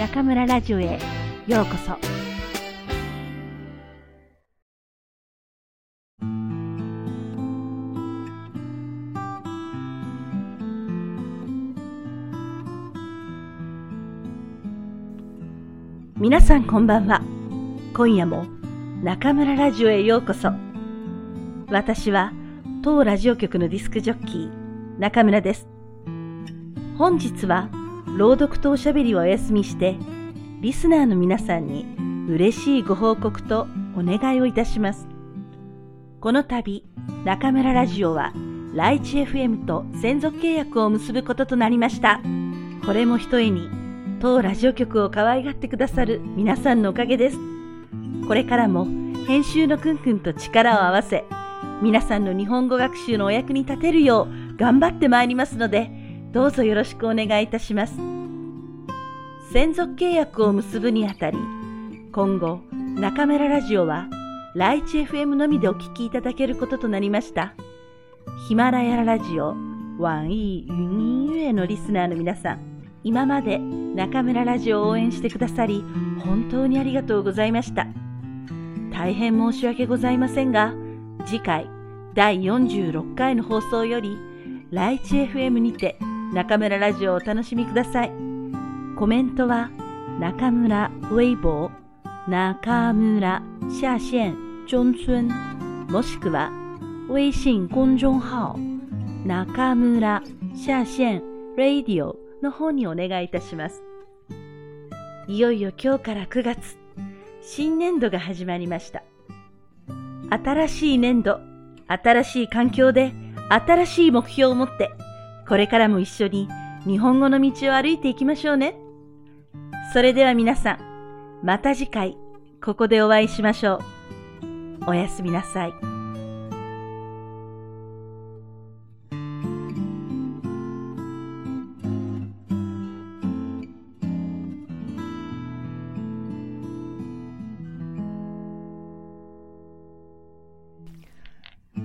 中村ラジオへようこそ。皆さんこんばんは。今夜も中村ラジオへようこそ。私は当ラジオ局のディスクジョッキー中村です。本日は朗読とおしゃべりをお休みして、リスナーの皆さんに嬉しいご報告とお願いをいたします。この度、中村ラジオは、ライチ FM と専属契約を結ぶこととなりました。これもひとえに、当ラジオ局を可愛がってくださる皆さんのおかげです。これからも編集のくんくんと力を合わせ、皆さんの日本語学習のお役に立てるよう頑張ってまいりますので、どうぞよろしくお願いいたします。専属契約を結ぶにあたり、今後、中村ラジオは、ライチ FM のみでお聞きいただけることとなりました。ヒマラヤラジオ、ワンイーユニーユエのリスナーの皆さん、今まで中村ラジオを応援してくださり、本当にありがとうございました。大変申し訳ございませんが、次回第46回の放送より、ライチ FM にて中村ラジオをお楽しみください。コメントは中村ウェイボー、中村下線中村、もしくは微信公众号中村下線ラディオの方にお願いいたします。いよいよ今日から9月、新年度が始まりました。新しい年度、新しい環境で新しい目標を持ってこれからも一緒に日本語の道を歩いていきましょうね。それでは皆さん、また次回、ここでお会いしましょう。おやすみなさい。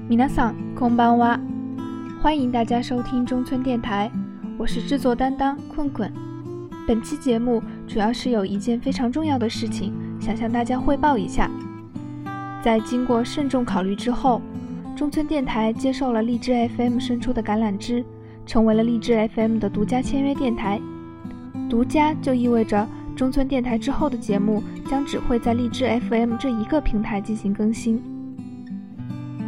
皆さん、こんばんは。欢迎大家收听中村电台，我是制作担当困困。本期节目主要是有一件非常重要的事情想向大家汇报一下。在经过慎重考虑之后，中村电台接受了荔枝 FM 伸出的橄榄枝，成为了荔枝 FM 的独家签约电台。独家就意味着中村电台之后的节目将只会在荔枝 FM 这一个平台进行更新。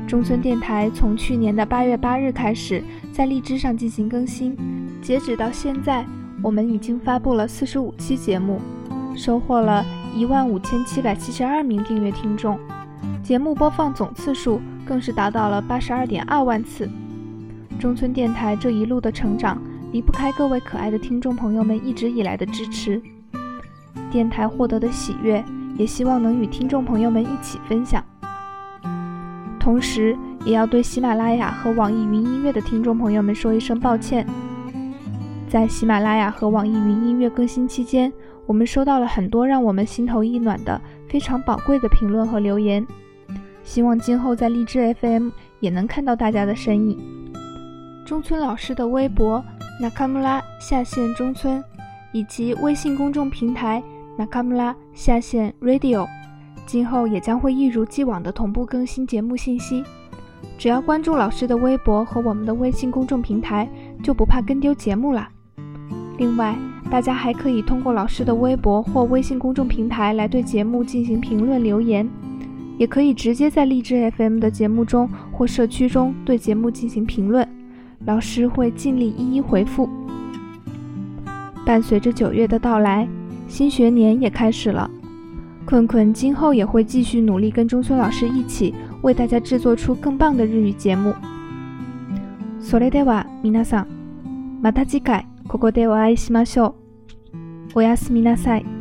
中村电台从去年的八月八日开始在荔枝上进行更新，截止到现在，我们已经发布了四十五期节目，收获了一万五千七百七十二名订阅听众，节目播放总次数更是达到了八十二点二万次。中村电台这一路的成长，离不开各位可爱的听众朋友们一直以来的支持。电台获得的喜悦，也希望能与听众朋友们一起分享。同时，也要对喜马拉雅和网易云音乐的听众朋友们说一声抱歉。在喜马拉雅和网易云音乐更新期间，我们收到了很多让我们心头一暖的非常宝贵的评论和留言。希望今后在荔枝 FM 也能看到大家的身影。中村老师的微博 Nakamura 下线中村，以及微信公众平台 Nakamura 下线 Radio。今后也将会一如既往的同步更新节目信息，只要关注老师的微博和我们的微信公众平台，就不怕跟丢节目啦。另外，大家还可以通过老师的微博或微信公众平台来对节目进行评论留言，也可以直接在荔枝 FM 的节目中或社区中对节目进行评论，老师会尽力一一回复。伴随着九月的到来，新学年也开始了。困困今后也会继续努力，跟中村老师一起为大家制作出更棒的日语节目。それでは皆さん、また次回ここでお会いしましょう。おやすみなさい。